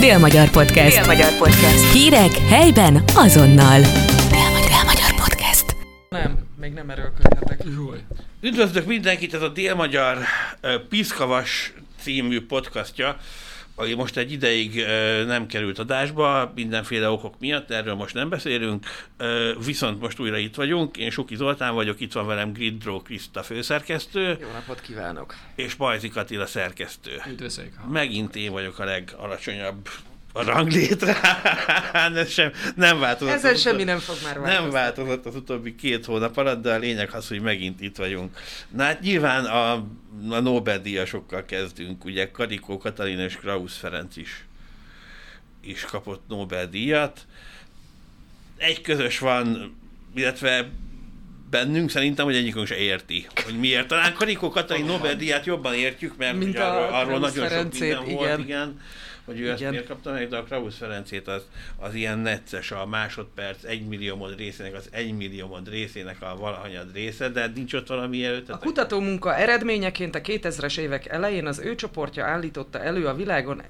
Dél-Magyar Podcast. Dél-Magyar Podcast. Hírek helyben azonnal. Dél-Magyar, Dél-Magyar Podcast. Nem, még nem erőlködhetek. Zsúly. Üdvözlök mindenkit, ez a Dél-Magyar ö, Piszkavas című podcastja, ami most egy ideig nem került adásba, mindenféle okok miatt, erről most nem beszélünk, viszont most újra itt vagyunk, én Suki Zoltán vagyok, itt van velem Gridro Kriszta főszerkesztő, Jó napot kívánok. és Pajzik Attila szerkesztő. Üdvözlök. Megint én vagyok a legalacsonyabb a ranglétrán, ez sem, nem változott. Ezzel az semmi nem fog már változni. nem változott az utóbbi két hónap alatt, de a lényeg az, hogy megint itt vagyunk. Na hát nyilván a, a Nobel-díjasokkal kezdünk, ugye Karikó Katalin és Krausz Ferenc is, is kapott Nobel-díjat. Egy közös van, illetve bennünk szerintem, hogy egyikünk se érti, hogy miért. Talán Karikó Katalin Nobel-díját jobban értjük, mert Mint ugye arról, arról nagyon sok minden volt, igen. igen hogy ő ezt Igen. miért kapta meg, de a Krausz Ferencét az, az ilyen necces, a másodperc egymilliómod részének, az egymilliómod részének a valahanyad része, de nincs ott valami előtt. A kutatómunka eredményeként a 2000-es évek elején az ő csoportja állította elő a világon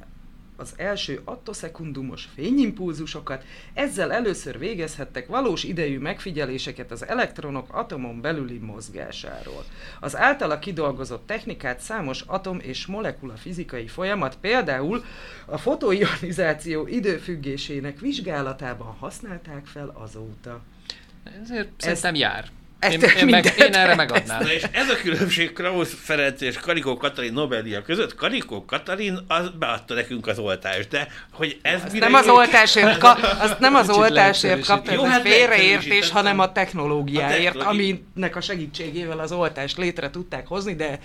az első attoszekundumos fényimpulzusokat, ezzel először végezhettek valós idejű megfigyeléseket az elektronok atomon belüli mozgásáról. Az általa kidolgozott technikát számos atom és molekula fizikai folyamat, például a fotoionizáció időfüggésének vizsgálatában használták fel azóta. Ezért szerintem jár. Ezt Én, én, meg, én erre megadnám. Na és ez a különbség Krausz Ferenc és Karikó Katalin Nobel-díja között. Karikó Katalin az beadta nekünk az oltást, de hogy ez mire nem az jó- oltásért, ka- azt nem az Kicsit oltásért kapta, Jó, ez hát félreértés, hanem a A technológiáért, technológi- aminek a segítségével az oltást létre tudták hozni, de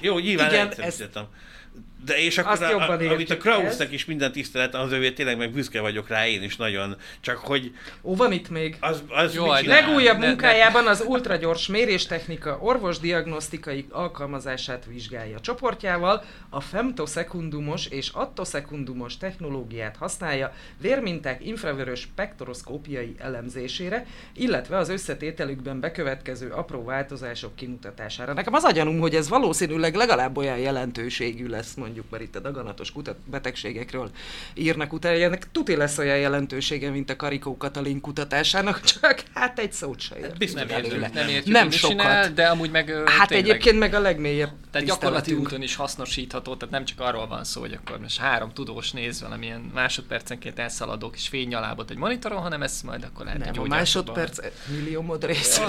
Jó, nyilván Igen, Igen, ez- De és akkor, Azt a, jobban a, amit a Krausznak ez. is minden tisztelet, az övé tényleg meg büszke vagyok rá, én is nagyon. Csak hogy ó, van itt még. az, az Jó, mit de-? Legújabb ne- ne- munkájában az ultragyors méréstechnika orvosdiagnosztikai alkalmazását vizsgálja. Csoportjával a femtoszekundumos és attoszekundumos technológiát használja vérminták infravörös spektroszkópiai elemzésére, illetve az összetételükben bekövetkező apró változások kimutatására. Nekem az a gyanúm, hogy ez valószínűleg legalább olyan jelentőségű lesz, mondjuk, mert itt a daganatos kutat- betegségekről írnak utána, ennek tuti lesz olyan jelentősége, mint a Karikó Katalin kutatásának, csak hát egy szót se ért. Biztos Nem értjük, nem értjük, Nem sokat. csinál, de amúgy meg Hát tényleg, egyébként meg a legmélyebb tehát gyakorlati úton is hasznosítható, tehát nem csak arról van szó, hogy akkor most három tudós néz valamilyen másodpercenként elszaladó kis fénynyalábot egy monitoron, hanem ez majd akkor lehet Nem, egy a másodperc milliómod része.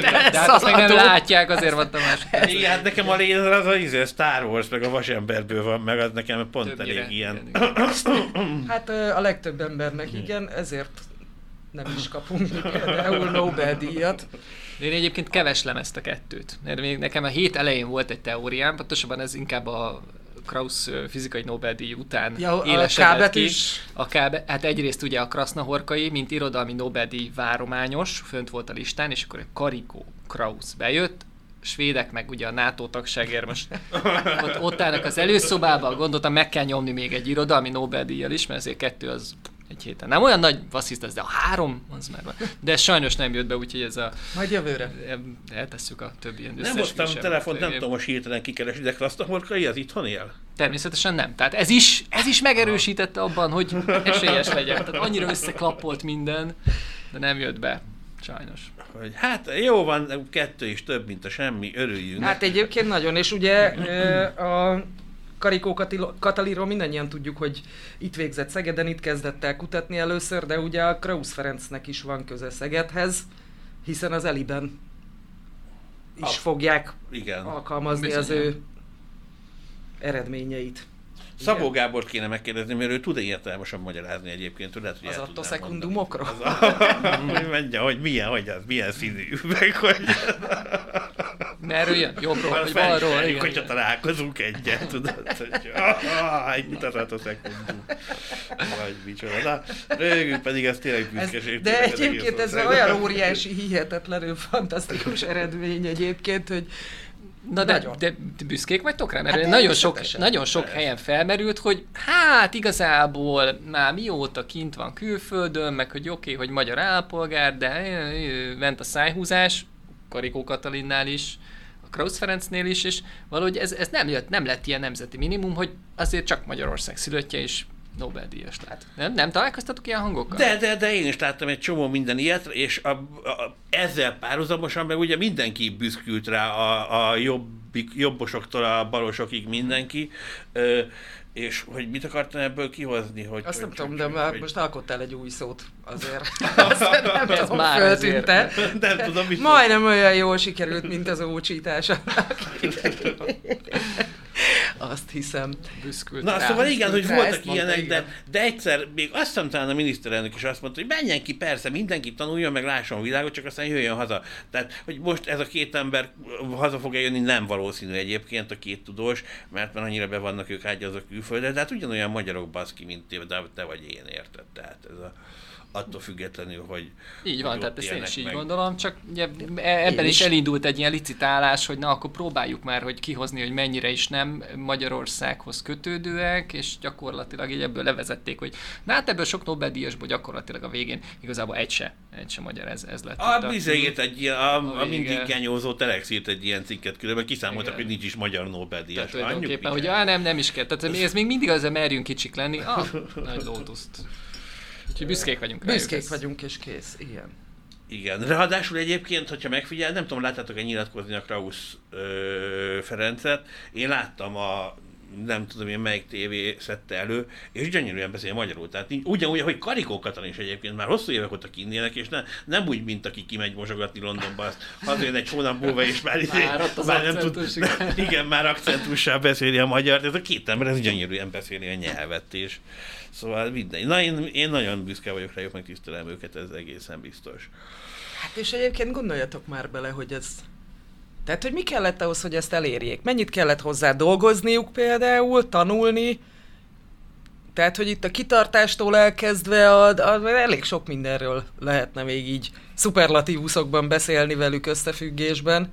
De hát azt meg nem látják, azért van a másodperc. Igen, hát nekem a lézer az a izé, a Star Wars, meg a vasemberből van, meg az nekem pont Többnyire, elég ilyen. igen. Hát a legtöbb embernek igen, ezért nem is kapunk például Nobel-díjat. De én egyébként keveslem ezt a kettőt. Mert még nekem a hét elején volt egy teóriám, pontosabban ez inkább a Krausz fizikai Nobel-díj után Ja, élesedett kábet ki. is. A kábe, hát egyrészt ugye a Krasznahorkai, mint irodalmi Nobel-díj várományos, fönt volt a listán, és akkor a Karikó Krausz bejött, svédek meg ugye a NATO tagságért most ott, ott állnak az előszobában, gondoltam meg kell nyomni még egy irodalmi Nobel-díjjal is, mert azért kettő az egy héten. Nem olyan nagy vassziszt ez, de a három, az már van. De ez sajnos nem jött be, úgyhogy ez a Majd jövőre. eltesszük a többi ilyen Nem hoztam telefont, nem tudom, most hirtelen kikeres, de Krasznahorkai, az itthon él? Természetesen nem. Tehát ez is, ez is megerősítette abban, hogy esélyes legyen. Tehát annyira összeklappolt minden, de nem jött be. Sajnos. Hogy hát jó van, kettő is több, mint a semmi, örüljünk. Hát egyébként nagyon, és ugye a Karikó Katalíról mindannyian tudjuk, hogy itt végzett Szegeden, itt kezdett el kutatni először, de ugye a Krausz Ferencnek is van köze Szegedhez, hiszen az Eliben is Ah. fogják Igen. alkalmazni Bizony. az ő eredményeit. Szabó Gábort kéne megkérdezni, mert ő tud értelmesen magyarázni egyébként. Lehet, hogy Az attoszekundumokról? mondani. Az a, hogy mondja, hogy milyen, hogy az, milyen színű, meg hogy... Merről jön? Jobbról, vagy balról? felismerjük, Igen, hogyha igen. találkozunk egyet, tudod, hogy ah, egy mutatható szekundum. Vagy micsoda. Na, rögünk pedig ez tényleg büszkeség. de egyébként ez olyan óriási, hihetetlenül fantasztikus eredmény egyébként, hogy Na de, Nagyon. de, büszkék vagytok rá? Mert Hát nagyon sok, nagyon sok helyen felmerült, hogy hát igazából már mióta kint van külföldön, meg hogy oké, okay, hogy magyar állampolgár, de ment a szájhúzás, Karikó Katalinnál is, a Krausz Ferencnél is, és valahogy ez, ez nem, jött, nem lett ilyen nemzeti minimum, hogy azért csak Magyarország szülöttje, és Nobel-díjas lett. Nem, nem találkoztatok ilyen hangokkal? De, de, de én is láttam egy csomó minden ilyet, és a, a, ezzel párhuzamosan meg ugye mindenki büszkült rá a, a jobbik, jobbosoktól a balosokig mindenki. Ö, és hogy mit akartam ebből kihozni? Hogy, Azt hogy, nem tudom, de már hogy, most alkottál egy új szót azért. Azt nem Ez tudom, már föltűnte. Nem tudom, mit Majdnem olyan jól sikerült, mint az ócsítás. Azt hiszem. Büszkült Na, rá. szóval igen, hogy Rá, voltak ezt mondta, ilyenek, de, igen. de egyszer még azt hiszem talán a miniszterelnök is azt mondta, hogy menjen ki, persze, mindenki tanuljon, meg lásson a világot, csak aztán jöjjön haza. Tehát, hogy most ez a két ember haza fog jönni, nem valószínű egyébként a két tudós, mert már annyira be vannak ők ágyazva külföldre, de hát ugyanolyan magyarok baszki, mint te, de te vagy én, érted? Tehát ez a, attól függetlenül, hogy Így van, hogy tehát ezt én is így meg. gondolom, csak ugye e- ebben Én is is. elindult egy ilyen licitálás, hogy na akkor próbáljuk már, hogy kihozni, hogy mennyire is nem Magyarországhoz kötődőek, és gyakorlatilag így ebből levezették, hogy na hát ebből sok Nobel-díjasból gyakorlatilag a végén igazából egy se, egy se magyar, ez, ez lett. A itt bizonyít egy ilyen, a, a A mindig genyózó Telex írt egy ilyen cikket, különben kiszámoltak, Igen. hogy nincs is magyar Nobel-díjas. Tehát tulajdonképpen, hogy á, nem, nem is kell. Tehát ez még mindig az, merjünk kicsik lenni. Ah, nagy lótuszt. Úgyhogy büszkék vagyunk rájuk. Büszkék ez- vagyunk, és kész. Igen. Igen, ráadásul egyébként, hogyha megfigyel, nem tudom, láttátok-e nyilatkozni a Krausz ö, Ferencet, én láttam a nem tudom én melyik tévé szedte elő, és gyönyörűen beszél magyarul. Tehát így- ugyanúgy, hogy Karikó Katalin is egyébként már hosszú évek óta kinnének, és ne, nem úgy, mint aki kimegy mosogatni Londonba, azt hazajön egy hónap múlva, és már, izé- Már ott az nem tud, akcentus, igen. már akcentussal beszéli a magyar, ez a két ember, ez gyönyörűen beszéli a nyelvet, és szóval minden. Na, én, én nagyon büszke vagyok rájuk, meg tisztelem őket, ez egészen biztos. Hát és egyébként gondoljatok már bele, hogy ez... Tehát, hogy mi kellett ahhoz, hogy ezt elérjék? Mennyit kellett hozzá dolgozniuk például, tanulni? Tehát, hogy itt a kitartástól elkezdve a, a, elég sok mindenről lehetne még így szuperlatívuszokban beszélni velük összefüggésben.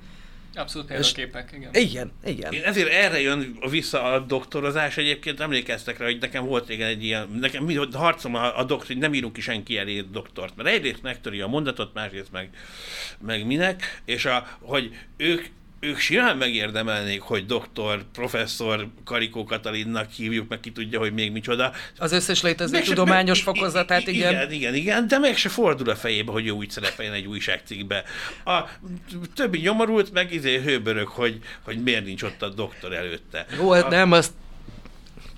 Abszolút példaképek, igen. Igen, igen. Én ezért erre jön vissza a doktorozás. Egyébként emlékeztek rá, hogy nekem volt régen egy ilyen, nekem mi harcom a, a doktor, hogy nem írunk ki senki elé doktort. Mert egyrészt megtöri a mondatot, másrészt meg, meg minek, és a, hogy ők ők simán megérdemelnék, hogy doktor, professzor Karikó Katalinnak hívjuk, meg ki tudja, hogy még micsoda. Az összes létező Meg se- tudományos meg- fokozatát, igen. Igen, igen, igen, de meg se fordul a fejébe, hogy ő úgy szerepeljen egy újságcikkbe. A többi nyomorult, meg izé hőbörög, hogy, hogy miért nincs ott a doktor előtte. Jó, hát a, nem, azt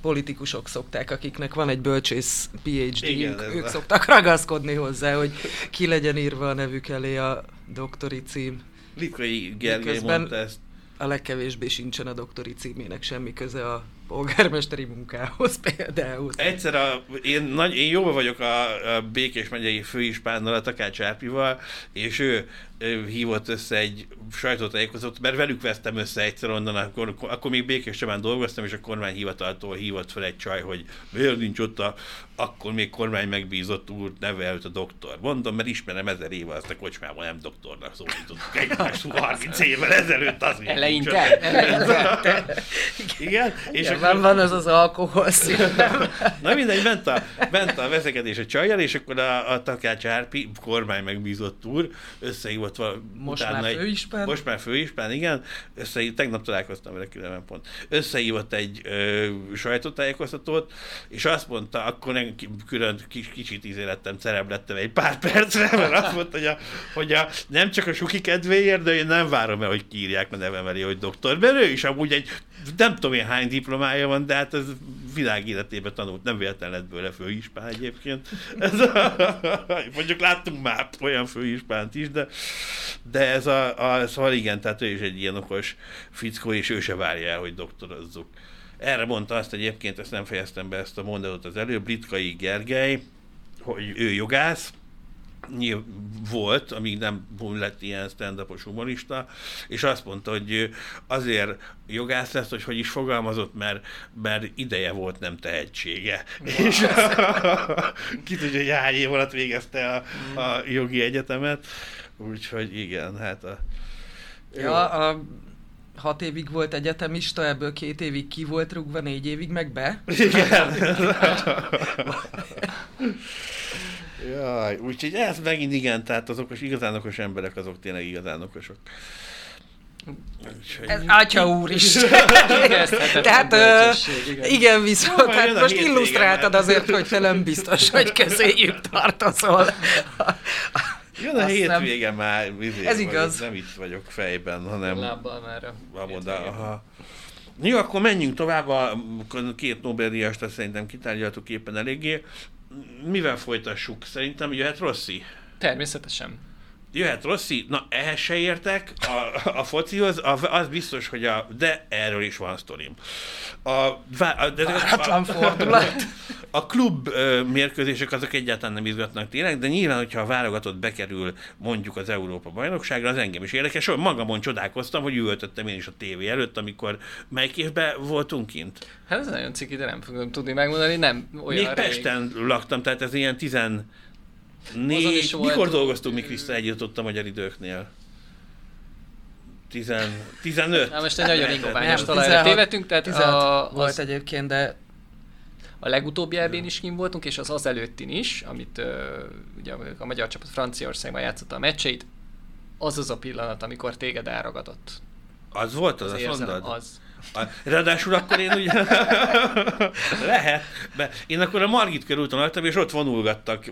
politikusok szokták, akiknek van egy bölcsész phd Igen, ők a- szoktak ragaszkodni hozzá, hogy ki legyen írva a nevük elé a doktori cím. Litkai Gergely Miközben- mondta ezt. A legkevésbé sincsen a doktori címének semmi köze a polgármesteri munkához például. Egyszer a, én, nagy, én jóba vagyok a, a Békés megyei főispánnal, a Takács Árpival, és ő, ő hívott össze egy sajtótájékozót, mert velük vesztem össze egyszer onnan, akkor, akkor még Békés Csabán dolgoztam, és a kormányhivataltól hívott fel egy csaj, hogy miért nincs ott a, akkor még kormány megbízott úr neve előtt a doktor. Mondom, mert ismerem ezer éve azt a kocsmában nem doktornak szólítottuk egymást 30 évvel ezelőtt az Eleinte, ott. eleinte. Igen, és És akkor van, az az alkohol nem? Na mindegy, ment a, ment a veszekedés a csajjal, és akkor a, a Takács Árpi, kormány megbízott úr, összehívott val, Most már egy- főispán? Most már főispán, igen. Összehívott, tegnap találkoztam vele különben pont. Összehívott egy ö, sajtótájékoztatót, és azt mondta, akkor nem külön kis, kicsit izé lettem, egy pár percre, mert azt mondta, hogy, a, hogy a, nem csak a suki kedvéért, de én nem várom el, hogy kiírják a nevem elé, hogy doktor, mert ő is amúgy egy, nem tudom én hány diplomája van, de hát ez világ életében tanult, nem véletlen lett bőle főispán egyébként. Ez a, mondjuk láttunk már olyan főispánt is, de, de ez a, a, szóval igen, tehát ő is egy ilyen okos fickó, és ő se várja el, hogy doktorozzuk. Erre mondta azt egyébként, ezt nem fejeztem be ezt a mondatot az előbb, Britkai Gergely, hogy ő jogász, nyilv- volt, amíg nem lett ilyen stand humorista, és azt mondta, hogy azért jogász lesz, hogy hogy is fogalmazott, mert, mert ideje volt, nem tehetsége. És ki tudja, hogy hány év alatt végezte a, a jogi egyetemet, úgyhogy igen, hát a... Ja, a hat évig volt egyetemista, ebből két évig ki volt rúgva, négy évig meg be. Igen. Jaj, úgyhogy ez megint igen, tehát az okos, igazán okos emberek azok tényleg igazán okosok. Úgyhogy- Ez Atya úr is. Tehát, igen. igen, viszont hát most illusztráltad azért, hogy te nem biztos, hogy közéjük tartozol. Jön a Azt nem- hétvége már, vizé, Ez vagy igaz. Nem itt vagyok fejben, hanem Lábbal már a. Jó, akkor menjünk tovább, a két Nobel-díjast azt szerintem kitárgyaltuk éppen eléggé. Mivel folytassuk? Szerintem jöhet Rossi. Természetesen. Jöhet Rossi, na ehhez se értek, a, a focihoz, a, az biztos, hogy a, de erről is van sztorim. A, a, de, Váratlan fordulat. a klub mérkőzések azok egyáltalán nem izgatnak tényleg, de nyilván, hogyha a válogatott bekerül mondjuk az Európa bajnokságra, az engem is érdekes. Hogy magamon csodálkoztam, hogy ültöttem én is a tévé előtt, amikor melyik évben voltunk kint. Hát ez nagyon ciki, de nem fogom tudni megmondani, nem olyan Még rég. Pesten laktam, tehát ez ilyen 14... Azon is volt- Mikor dolgoztunk mi Kriszta együtt ott a magyar időknél? 10, 15. Na most egy nagyon nem, talajra 16 tévedtünk, tehát 16 a, volt az, egyébként, de a legutóbbi elbén is kim voltunk, és az az előttin is, amit uh, ugye a magyar csapat Franciaországban játszotta a meccseit, az az a pillanat, amikor téged elragadott. Az volt az, Az azt érzelem, mondod? az. Ráadásul akkor én ugye... Lehet. De én akkor a Margit körúton laktam, és ott vonulgattak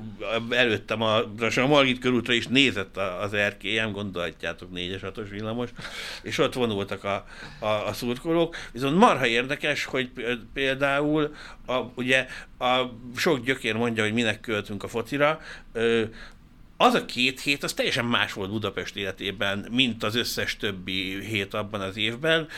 előttem a, a Margit körútra is nézett az erkélyem, gondolhatjátok, 4-es, 6-os villamos, és ott vonultak a, a, a szurkolók. Viszont marha érdekes, hogy például a, ugye a sok gyökér mondja, hogy minek költünk a focira, az a két hét, az teljesen más volt Budapest életében, mint az összes többi hét abban az évben.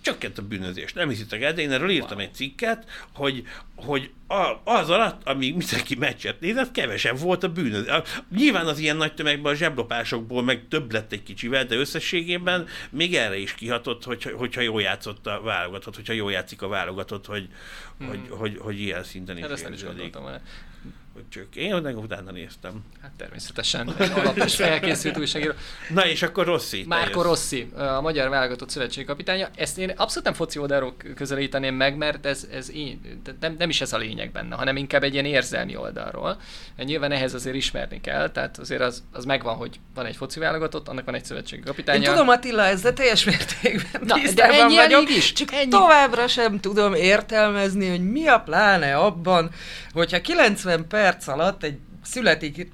Csökkent a bűnözés, nem hiszitek el, de én erről írtam egy cikket, hogy, hogy a, az alatt, amíg mindenki meccset nézett, kevesebb volt a bűnözés. Nyilván az ilyen nagy tömegben a zseblopásokból meg több lett egy kicsivel, de összességében még erre is kihatott, hogy, hogyha jól játszott a válogatott, hogyha jól játszik a válogatott, hogy, hmm. hogy, hogy, hogy ilyen szinten is Hát ezt nem is gondoltam volna. Hogy csak én meg utána néztem. Hát természetesen. Alapos felkészült újságíró. Na és akkor Rossi. Márko Rossi, a magyar válogatott szövetségi kapitánya. Ezt én abszolút nem foci oldalról közelíteném meg, mert ez, ez én, nem, nem is ez a lényeg benne, hanem inkább egy ilyen érzelmi oldalról. Nyilván ehhez azért ismerni kell, tehát azért az, az megvan, hogy van egy foci válogatott, annak van egy szövetségi kapitánya. Én tudom Attila, ez de teljes mértékben Na, de ennyi vagyok, is, csak ennyi. továbbra sem tudom értelmezni, hogy mi a pláne abban, hogyha 90 perc alatt egy születik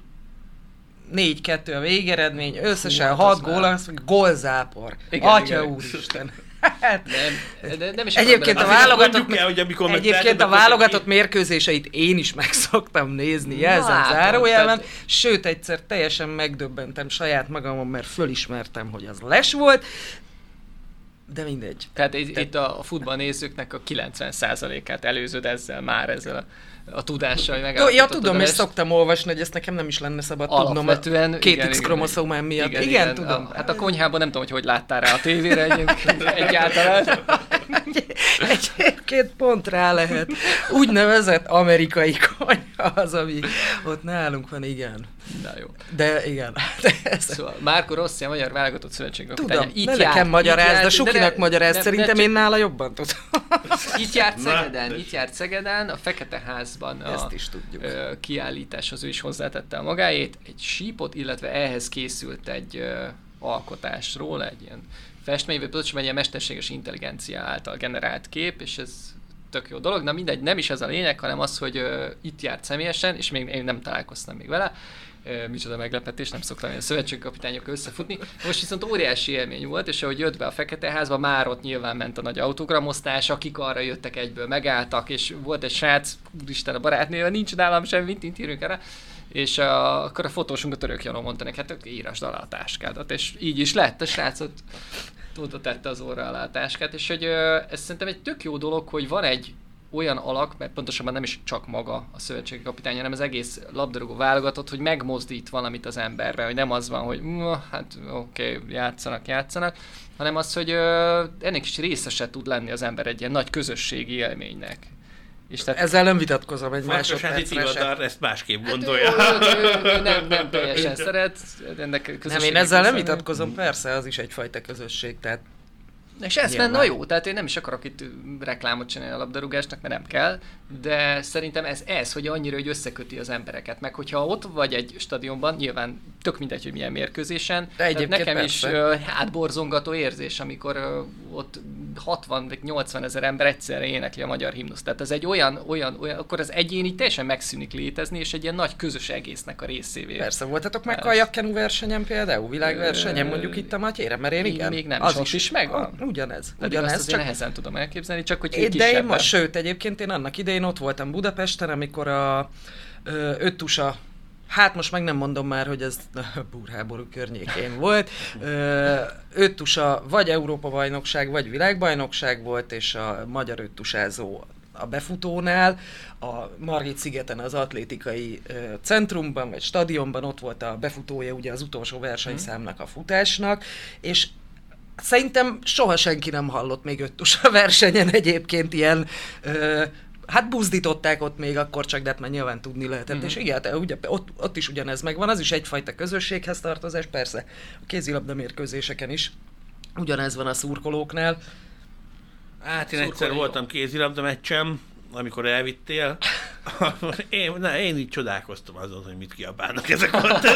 4-2 a végeredmény, összesen hát 6 az gól, az gólzápor. Igen, Atya igen. úristen. Hát, Nem, de nem is Egyébként a válogatott, el, hogy amikor egyébként a válogatott ki- mérkőzéseit én is meg szoktam nézni, jelzem látod, zárójelben, tehát- sőt egyszer teljesen megdöbbentem saját magamon, mert fölismertem, hogy az les volt, de mindegy. Tehát itt, itt a, a futballnézőknek a 90%-át előzöd ezzel már ezzel a, a tudással, hogy Jó, ja, tudom, és szoktam olvasni, hogy ezt nekem nem is lenne szabad Alapvetően, tudnom a két igen, X igen, kromoszómám miatt. Igen, igen, tudom. A, hát a konyhában nem tudom, hogy hogy láttál rá a tévére egyébként egyáltalán. Egyébként pont rá lehet. Úgynevezett amerikai konyha az, ami ott nálunk van, igen. Na jó. De igen. De ez... Szóval Márko Rossi, a Magyar Válogatott Szövetség kapitánya. Tudom, ne nekem magyaráz, de Sukinak magyaráz, ne- szerintem ne- én nála jobban tudom. Itt járt Szegeden, de- itt járt Szegeden, a Fekete Házban a Ezt is tudjuk. kiállításhoz ő is hozzátette a magáét, egy sípot, illetve ehhez készült egy alkotásról, egy ilyen festmény, vagy pontosabban egy ilyen mesterséges intelligencia által generált kép, és ez tök jó dolog, na mindegy, nem is ez a lényeg, hanem az, hogy ö, itt járt személyesen, és még én nem találkoztam még vele, micsoda meglepetés, nem szoktam ilyen szövetségkapitányokkal összefutni. Most viszont óriási élmény volt, és ahogy jött be a Fekete Házba, már ott nyilván ment a nagy autogramosztás, akik arra jöttek egyből, megálltak, és volt egy srác, úristen a barátnővel, nincs nálam semmi, mint írunk erre, és a, akkor a fotósunk a török Janó mondta neki, hát írasd alá a táskádat, és így is lett, a srác ott oda tette az orra alá a táskát, és hogy ez szerintem egy tök jó dolog, hogy van egy olyan alak, mert pontosabban nem is csak maga a szövetségi kapitány, hanem az egész labdarúgó válogatott, hogy megmozdít valamit az emberbe, hogy nem az van, hogy "Mm, hát oké, okay, játszanak, játszanak, hanem az, hogy ö, ennek is részese tud lenni az ember egy ilyen nagy közösségi élménynek. És tehát Ezzel nem vitatkozom egy Farkasházi másodpercre sem. Ezt másképp Hát gondolja. ő, ő, ő, nem, nem teljesen szeret, ennek Nem, én ezzel nem vitatkozom, persze, az is egyfajta közösség, tehát És ez Nyilván. lenne a jó, tehát én nem is akarok itt reklámot csinálni a labdarúgásnak, mert nem kell, de szerintem ez, ez hogy annyira hogy összeköti az embereket, meg hogyha ott vagy egy stadionban, nyilván tök mindegy, hogy milyen mérkőzésen, De egyébként nekem is persze. ö, hátborzongató érzés, amikor ott 60 vagy 80 ezer ember egyszerre énekli a magyar himnuszt. Tehát ez egy olyan, olyan, olyan, akkor az egyén így teljesen megszűnik létezni, és egy ilyen nagy közös egésznek a részévé. Persze, voltatok meg kajakkenu versenyen például, világversenyen mondjuk itt a Matyére, mert én még- igen. még nem, az ott is megvan. Ugyanez, Pedig azt ugyanez, azért csak nehezen tudom elképzelni, csak hogy Én, de én most, sőt, egyébként én annak idején ott voltam Budapesten, amikor a ö, öttusa Hát most meg nem mondom már, hogy ez burháború környékén volt. Ö, öttusa vagy Európa-bajnokság, vagy világbajnokság volt, és a magyar öttusázó a befutónál, a Margit szigeten az atlétikai ö, centrumban, vagy stadionban ott volt a befutója ugye az utolsó versenyszámnak a futásnak, és Szerintem soha senki nem hallott még öttusa versenyen egyébként ilyen, ö, hát buzdították ott még akkor csak, de hát már nyilván tudni lehetett. Mhm. Mm-hmm. És igen, hát ugye, ott, ott is ugyanez megvan, az is egyfajta közösséghez tartozás, persze a kézilabda mérkőzéseken is ugyanez van a szurkolóknál. Hát én Szurkolói egyszer voltam kézilabda meccsem, amikor elvittél. én, na, én így csodálkoztam azon, hogy mit kiabálnak ezek ott.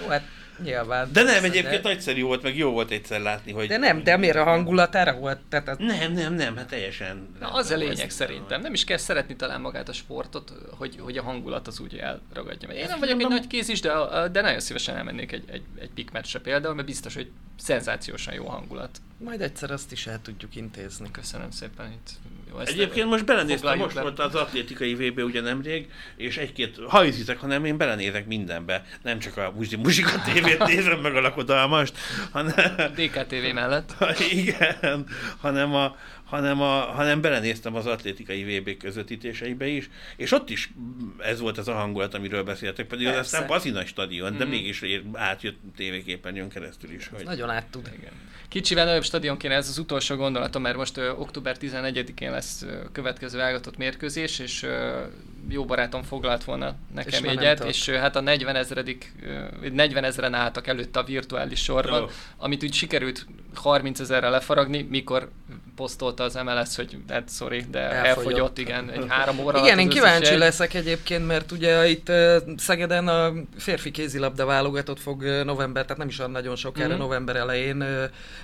Jó, hát nyilván. De nem, egyébként de, nagyszerű volt, meg jó volt egyszer látni, hogy... de nem, de miért a hangulatára volt? Tehát az, Nem, nem, nem, hát teljesen... Na, az a lényeg szerintem. Nem is kell szeretni talán magát a sportot, hogy, hogy a hangulat az úgy elragadja. Én nem vagyok egy nagy kézis, de, de nagyon szívesen elmennék egy, egy, egy pik meccsre például, mert biztos, hogy szenzációsan jó hangulat. majd egyszer azt is el tudjuk intézni. Köszönöm szépen itt. Jó, Egyébként most belenéztem, most le. volt az atlétikai VB ugye nemrég, és egy-két, ha hiszitek, hanem én belenézek mindenbe. Nem csak a Muzsi Muzsika tévét nézem meg a lakodalmast, hanem, DKTV mellett. igen, hanem, a, hanem, a, hanem belenéztem az atlétikai VB közvetítéseibe is, és ott is ez volt az a hangulat, amiről beszéltek, pedig az Persze. aztán bazi nagy stadion, de Mhm. mégis ér- átjött tévéképernyőn keresztül is. Hogy... Nagyon át tud. Igen. Kicsivel nagyobb stadion kéne, ez az utolsó gondolatom, mert most ö, október 11-én lesz ö, következő válogatott mérkőzés, és ö, jó barátom foglalt volna És nekem nem egyet, és ö, hát a 40 ezredik, ö, 40 ezeren álltak előtte a virtuális sorban, Ó. amit úgy sikerült 30 ezerre lefaragni, mikor posztolta az MLS, hogy hát sorry, de elfogyott, Elfogyott. igen, egy három óra Igen, én kíváncsi jegy. leszek egyébként, mert ugye itt Szegeden a férfi kézilabda válogatott fog november, tehát nem is olyan nagyon sokára, Mhm. november elején,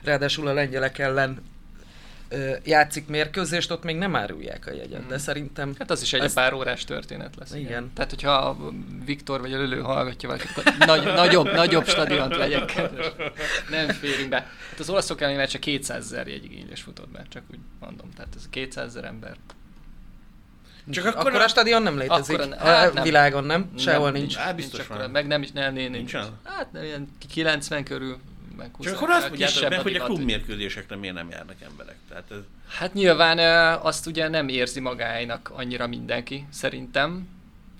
ráadásul a lengyelek ellen játszik mérkőzést, ott még nem árulják a jegyet, Mhm. de szerintem Hát az is egy Ezt- pár órás történet lesz. Igen. Tehát, hogyha a Viktor vagy a Lölő hallgatja valakit, akkor nagy, nagyobb, nagyobb stadiont kedves. Nem férünk be. Hát az olaszok elleni meccse 200 ezer jegyigénylés futott be, csak úgy mondom. Tehát ez 200 ezer ember. Csak akkor, akkor akkor a stadion nem létezik. Akkor- a hát nem. világon nem, sehol nem, nincs. Á, biztos nincs van. Meg nem is, nem, nincs. nincs. Hát nem, ilyen 90 körül. Meg 20 Csak akkor azt mondjátok meg, hogy a klubmérkőzésekre miért nem járnak emberek. Tehát ez, Hát nyilván azt ugye nem érzi magáénak annyira mindenki, szerintem.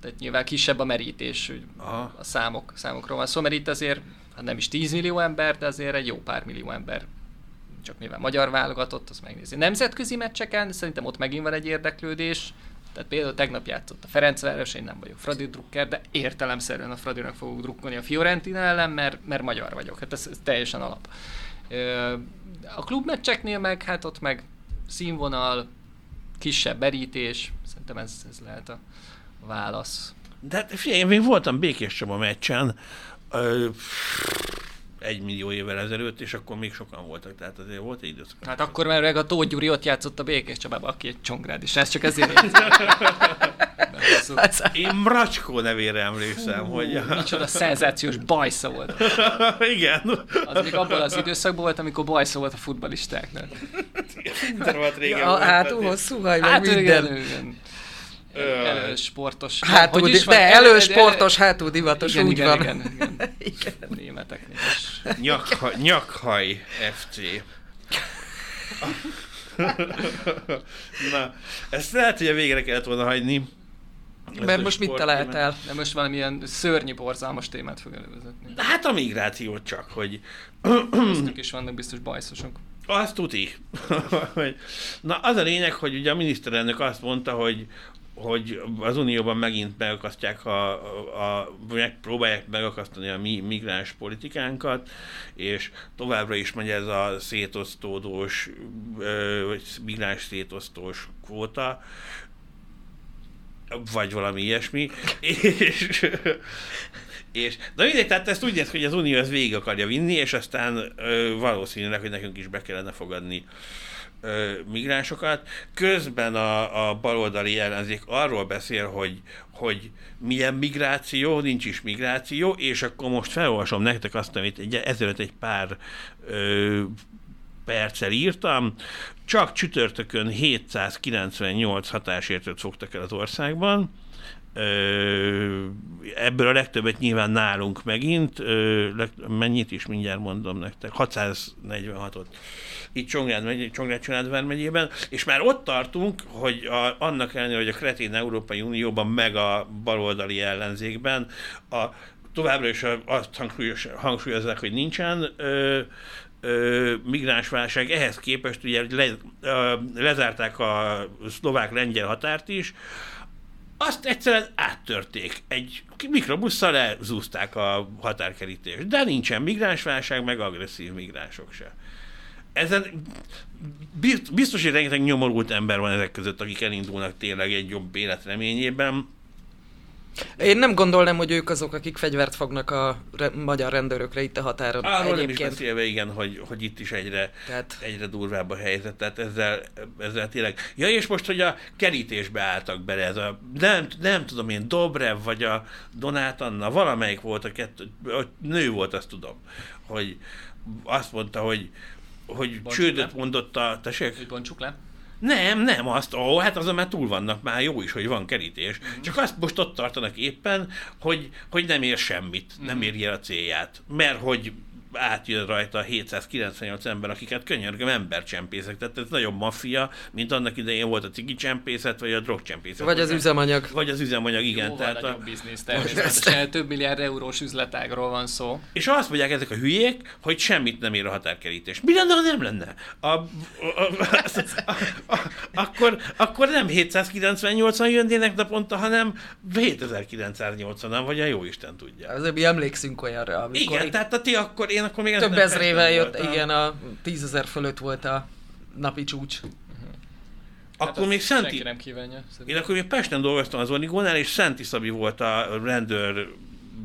Tehát nyilván kisebb a merítés, Aha. a számok, számokról van szó, mert itt azért hát nem is 10 millió ember, de azért egy jó pár millió ember csak mivel magyar válogatott, az megnézi. Nemzetközi meccseken szerintem ott megint van egy érdeklődés, tehát például tegnap játszott a Ferencváros, én nem vagyok Fradi drukker, de értelemszerűen a Fradinak fogok drukkolni a Fiorentina ellen, mert, mert magyar vagyok. Hát ez, ez teljesen alap. A klubmeccseknél meg, hát ott meg színvonal, kisebb berítés, szerintem ez, ez lehet a válasz. De hát figyelj, én még voltam Békés Csaba meccsen, egy millió évvel ezelőtt, és akkor még sokan voltak, tehát azért volt egy időszak. Hát akkor már a Tóth Gyuri ott játszott a Békés Csabába, aki egy csongrád is. Ez csak ezért. Én Mracskó nevére emlékszem, hogy... Micsoda szenzációs bajsza volt. Igen. Az még abban az időszakban volt, amikor bajsza volt a futbalistáknak. Volt, hát tehát- hosszú haj, meg Hát minden. igen, igen. Elősportos. Hátul, Hogy is de Elő- elősportos, hátul divatos, igen, úgy igen, van. Igen, igen. Igen. Németeknél is. Nyakha, nyakhaj FC. Na, ezt lehet, hogy a végre kellett volna hagyni. Mert most mit találtál? De most valamilyen szörnyű, borzalmas témát fog elővezetni. Hát a migrációt csak, hogy Köztük is vannak biztos bajszosok. azt tuti. Na, az a lényeg, hogy ugye a miniszterelnök azt mondta, hogy hogy az Unióban megint megakasztják a, a, a megpróbálják megakasztani a mi migráns politikánkat, és továbbra is megy ez a szétosztódós, vagy migráns szétosztós kvóta, vagy valami ilyesmi, és, és, de mindegy, tehát ezt úgy néz, hogy az Unió ezt végig akarja vinni, és aztán ö, valószínűleg, hogy nekünk is be kellene fogadni migránsokat. Közben a, a baloldali ellenzék arról beszél, hogy, hogy milyen migráció, nincs is migráció, és akkor most felolvasom nektek azt, amit egy, ezelőtt egy pár ö, perccel írtam, csak csütörtökön 798 hatásértőt fogtak el az országban, ebből a legtöbbet nyilván nálunk megint, mennyit is mindjárt mondom nektek, 646-ot itt Csongrád, megy, Csongrád és már ott tartunk, hogy a, annak ellenére, hogy a kretén Európai Unióban, meg a baloldali ellenzékben a, továbbra is azt hangsúlyozzák, hogy nincsen ö, migránsválság, ehhez képest ugye le, ö, lezárták a szlovák-lengyel határt is, azt egyszerűen áttörték. Egy mikrobusszal lezúzták a határkerítést. De nincsen migránsválság, meg agresszív migránsok se. Ezen biztos, hogy rengeteg nyomorult ember van ezek között, akik elindulnak tényleg egy jobb élet reményében. Én nem gondolnám, hogy ők azok, akik fegyvert fognak a re- magyar rendőrökre itt a határon. Arról nem is beszélve, igen, hogy, hogy itt is egyre, tehát... egyre durvább a helyzet, tehát ezzel, ezzel tényleg... Ja, és most, hogy a kerítésbe álltak bele, ez a, nem, nem tudom én, Dobrev vagy a Donát Anna, valamelyik volt a kettő, a nő volt, azt tudom, hogy azt mondta, hogy, hogy csődöt mondott a... Tessék? Hogy bontsuk le? Nem, nem, azt, ó, hát azon már túl vannak, már jó is, hogy van kerítés. Mm-hmm. Csak azt most ott tartanak éppen, hogy, hogy nem ér semmit, mm-hmm. nem érje a célját. Mert hogy átjön rajta 798 ember, akiket könyörgöm embercsempészek. Tehát ez nagyon maffia, mint annak idején volt a cigi csempészet, vagy a drogcsempészet. Vagy az üzemanyag. Vagy az üzemanyag, igen. Jóval tehát a... biznisz, természetesen több milliárd eurós üzletágról van szó. És azt mondják ezek a hülyék, hogy semmit nem ér a határkerítés. Mi lenne, ha nem lenne? A, a, a, a, a, akkor, akkor nem 798-an jönnének naponta, hanem 7980-an, vagy a jó Isten tudja. Azért mi emlékszünk olyanra, amikor... Igen, tehát a ti akkor én akkor még... Több ezrével jött, voltam. igen, a tízezer fölött volt a napi csúcs. Akkor hát még Szenti... nem kívánja. Én akkor még Pesten dolgoztam az Origónál, és Szenti Szabi volt a rendőr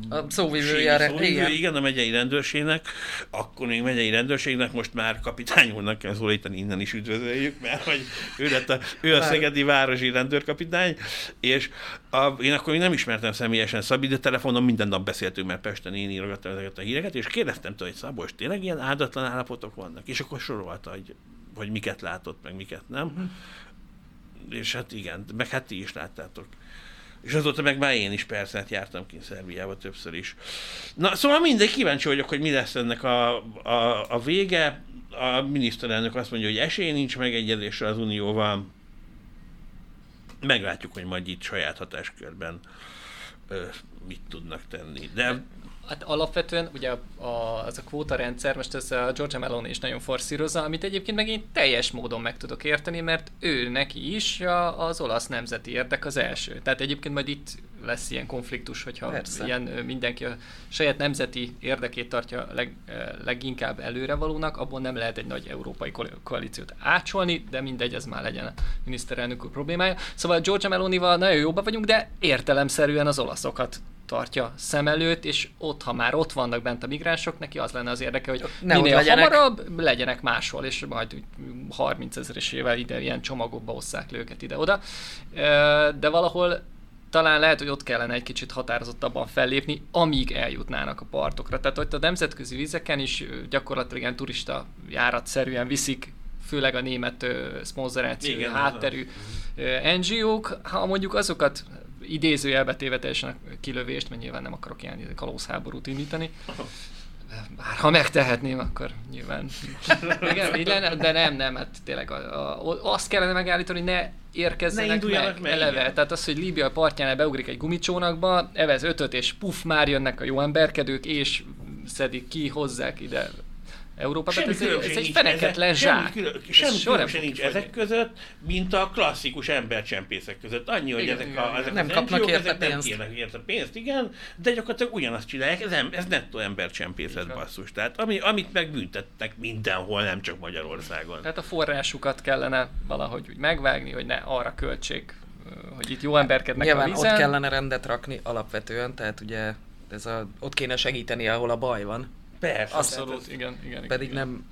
a szóvivője, szóvivő, igen. igen. a megyei rendőrségnek, akkor még megyei rendőrségnek, most már kapitány úrnak kell szólítani, innen is üdvözöljük, mert hogy ő, lett a, ő a szegedi városi rendőrkapitány, és a, én akkor még nem ismertem személyesen Szabi, de telefonon minden nap beszéltünk, mert Pesten én írogattam ezeket a híreket, és kérdeztem tőle, hogy Szabos, tényleg ilyen áldatlan állapotok vannak? És akkor sorolta, hogy, hogy miket látott, meg miket nem. Uh-huh. És hát igen, meg hát ti is láttátok. És azóta meg már én is persze, hát jártam ki Szerbiába többször is. Na, szóval mindegy, kíváncsi vagyok, hogy mi lesz ennek a, a, a vége. A miniszterelnök azt mondja, hogy esély nincs megegyezésre az Unióval. Meglátjuk, hogy majd itt saját hatáskörben ö, mit tudnak tenni. De Hát alapvetően ugye a, a, az a kvóta rendszer, most ez a Georgia Meloni is nagyon forszírozza, amit egyébként meg én teljes módon meg tudok érteni, mert ő neki is a, az olasz nemzeti érdek az első. Tehát egyébként majd itt lesz ilyen konfliktus, hogyha Persze. ilyen mindenki a saját nemzeti érdekét tartja leg, leginkább előrevalónak, abból nem lehet egy nagy európai koalíciót ácsolni, de mindegy, ez már legyen a miniszterelnök problémája. Szóval Georgia Melonival nagyon jóban vagyunk, de értelemszerűen az olaszokat tartja szem előtt, és ott, ha már ott vannak bent a migránsok, neki az lenne az érdeke, hogy ne minél legyenek. hamarabb legyenek máshol, és majd 30 ezeresével ide ilyen csomagokba osszák le őket ide-oda. De valahol talán lehet, hogy ott kellene egy kicsit határozottabban fellépni, amíg eljutnának a partokra. Tehát hogy a nemzetközi vizeken is gyakorlatilag ilyen turista járatszerűen viszik főleg a német szponzoráció hátterű NGO-k, ha mondjuk azokat idézőjelbe téve teljesen a kilövést, mert nyilván nem akarok ilyen kalózháborút indítani. Bár ha megtehetném, akkor nyilván. Igen, így lenne, de nem, nem, hát tényleg a, a, azt kellene megállítani, hogy ne érkezzenek ne meg, meg eleve. Igen. Tehát az, hogy Líbia partjánál beugrik egy gumicsónakba, evez ötöt, és puff, már jönnek a jó emberkedők, és szedik ki, hozzák ide Európában. Semmi Tehát ez, egy- ez különbség egy nincs feneketlen ezek- zsák. Semmi, külön, Ez semmi nem különbség nincs ezek között, mint a klasszikus embercsempészek között. Annyi, hogy Igen, ezek, igen, a, igen. ezek Nem az kapnak NGO-k, érte ezek nem pénzt. kérnek érte pénzt, igen, de gyakorlatilag ugyanazt csinálják, ez, em- ez nettó embercsempészet van. basszus. Tehát ami, amit megbüntettek mindenhol, nem csak Magyarországon. Tehát a forrásukat kellene valahogy úgy megvágni, hogy ne arra költsék, ö, hogy itt jó emberkednek Nyilván a vízen. ott kellene rendet rakni alapvetően, tehát ugye ez a, ott kéne segíteni, ahol a baj van. Persze. Abszolút, igen, igen. Pedig igen. nem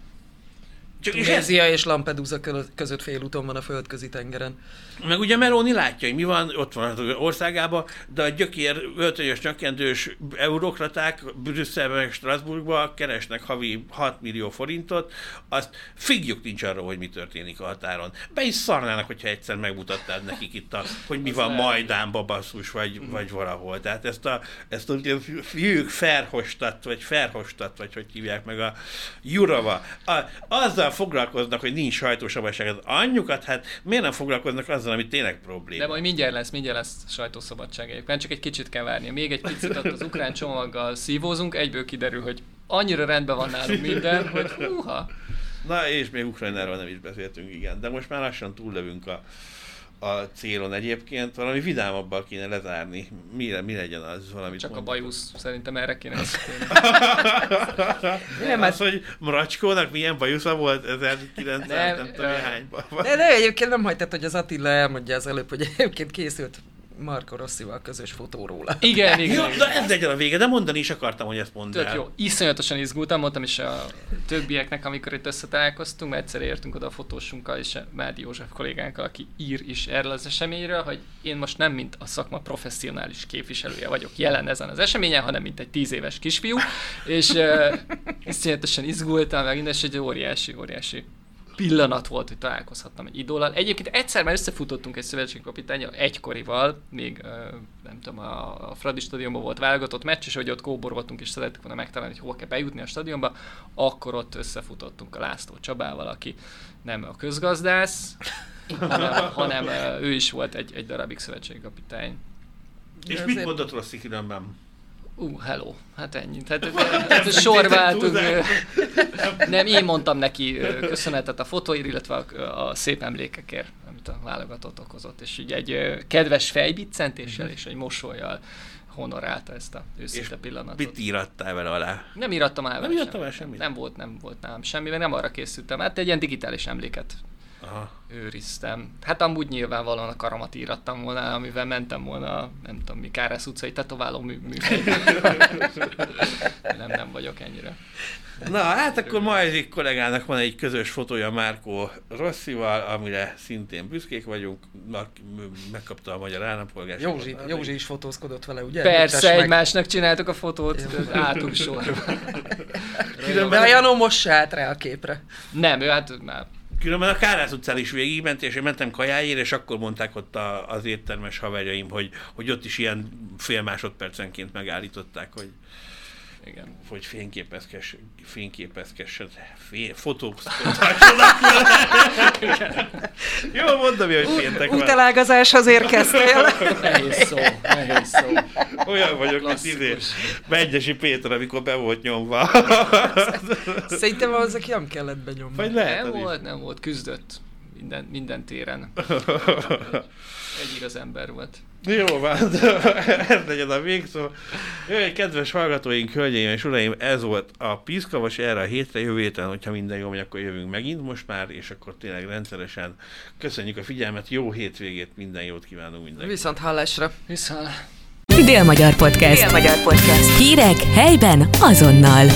Csak Tunézia és Lampedusa kö- között félúton van a földközi tengeren. Meg ugye Meloni látja, hogy mi van, ott van az országában, de a gyökér öltönyös nyakkendős eurokraták Brüsszelben, meg Strasbourgban keresnek havi 6 millió forintot, azt figjuk nincs arról, hogy mi történik a határon. Be is szarnának, hogyha egyszer megmutattad nekik itt, a, hogy mi van. Majdánba basszus, vagy, vagy valahol. Tehát ezt a, ezt a fiúk Ferhostat, vagy Ferhostat, vagy hogy hívják meg a Jurava, a, azzal foglalkoznak, hogy nincs sajtósabadság az anyjukat, hát miért nem foglalkoznak azzal, ami tényleg probléma? De majd mindjárt lesz, mindjárt lesz sajtószabadság egyébként, csak egy kicsit kell várni. Még egy picit ott az ukrán csomaggal szívózunk, egyből kiderül, hogy annyira rendben van nálunk minden, hogy húha. Na, és még Ukrajnáról nem is beszéltünk, igen. De most már lassan túllövünk a, a célon egyébként. Valami vidámabbal kéne lezárni. Mi, mi legyen az? Valami Csak a bajusz, szerintem erre kéne. Nem, az, hogy Mracskónak milyen bajusza volt 1900, nem, Nem, tudom, hányban. De, de egyébként nem hagytad, hogy az Attila elmondja az előbb, hogy egyébként készült Marco Rossival közös fotó róla. Igen, igen. Jó, de ez legyen a vége, de mondani is akartam, hogy ezt mondd Tök jó. Iszonyatosan izgultam, mondtam is a többieknek, amikor itt összetalálkoztunk, mert egyszer értünk oda a fotósunkkal és a Mádi József kollégánkkal, aki ír is erről az eseményről, hogy én most nem mint a szakma professzionális képviselője vagyok jelen ezen az eseményen, hanem mint egy tíz éves kisfiú, és uh, iszonyatosan izgultam, meg minden, és egy óriási, óriási pillanat volt, hogy találkozhattam egy idóllal. Egyébként egyszer már összefutottunk egy szövetségkapitányjal, egykorival, még nem tudom, a, a Fradi stadionban volt válogatott meccs, és hogy ott kóboroltunk, és szerettük volna megtalálni, hogy hol kell bejutni a stadionba, akkor ott összefutottunk a László Csabával, aki nem a közgazdász, hanem, hanem ő is volt egy, egy darabig szövetségkapitány. És mit mondott Rossi különben? Uh, hello. Hát ennyi. Tehát, tehát sorváltunk. Nem, én mondtam neki köszönetet a fotóért, illetve a, a szép emlékekért, amit a válogatott okozott. És ugye egy kedves fejbiccentéssel és egy mosolyjal honorálta ezt a őszinte pillanatot. Mit írattál vele alá? Nem írattam el Nem írtam el semmit? Nem volt, nem volt nálam semmi, mert nem arra készültem. Hát egy ilyen digitális emléket Aha. őriztem. Hát amúgy nyilvánvalóan a karamat írattam volna, amivel mentem volna, nem tudom mi, Kárász utcai tetováló mű, nem, nem vagyok ennyire. Na, hát akkor ma egyik kollégának van egy közös fotója Márkó Rosszival, amire szintén büszkék vagyunk, megkapta a magyar állampolgárságot. Józsi, Józsi is fotózkodott vele, ugye? Persze, meg. egymásnak csináltuk a fotót, álltunk sorba. De a Janó most se állt rá a képre. Nem, ő hát már Különben a Kárász utcán is végigment, és én mentem kajáért, és akkor mondták ott a, az éttermes haverjaim, hogy, hogy ott is ilyen fél másodpercenként megállították, hogy, igen. hogy fényképezkess, fényképezkessed, fé, fotók. Jó, mondom, hogy péntek van. Útelágazáshoz érkeztél. Nehéz szó, nehéz szó. Olyan vagyok, mint izé, Megyesi Péter, amikor be volt nyomva. Szerintem az, aki nem kellett benyomni. Vagy lehet Nem volt, nem volt, küzdött minden, minden téren. Egy igaz ember volt. Jó van, ez legyen a végszó. Jöjj, kedves hallgatóink, hölgyeim és uraim, ez volt a Piszkavas erre a hétre, jövő héten, hogyha minden jó megy, akkor jövünk megint most már, és akkor tényleg rendszeresen köszönjük a figyelmet, jó hétvégét, minden jót kívánunk mindenkinek. Viszont hallásra. Viszont. Dél-Magyar Podcast. Dél-Magyar Podcast. Hírek helyben azonnal.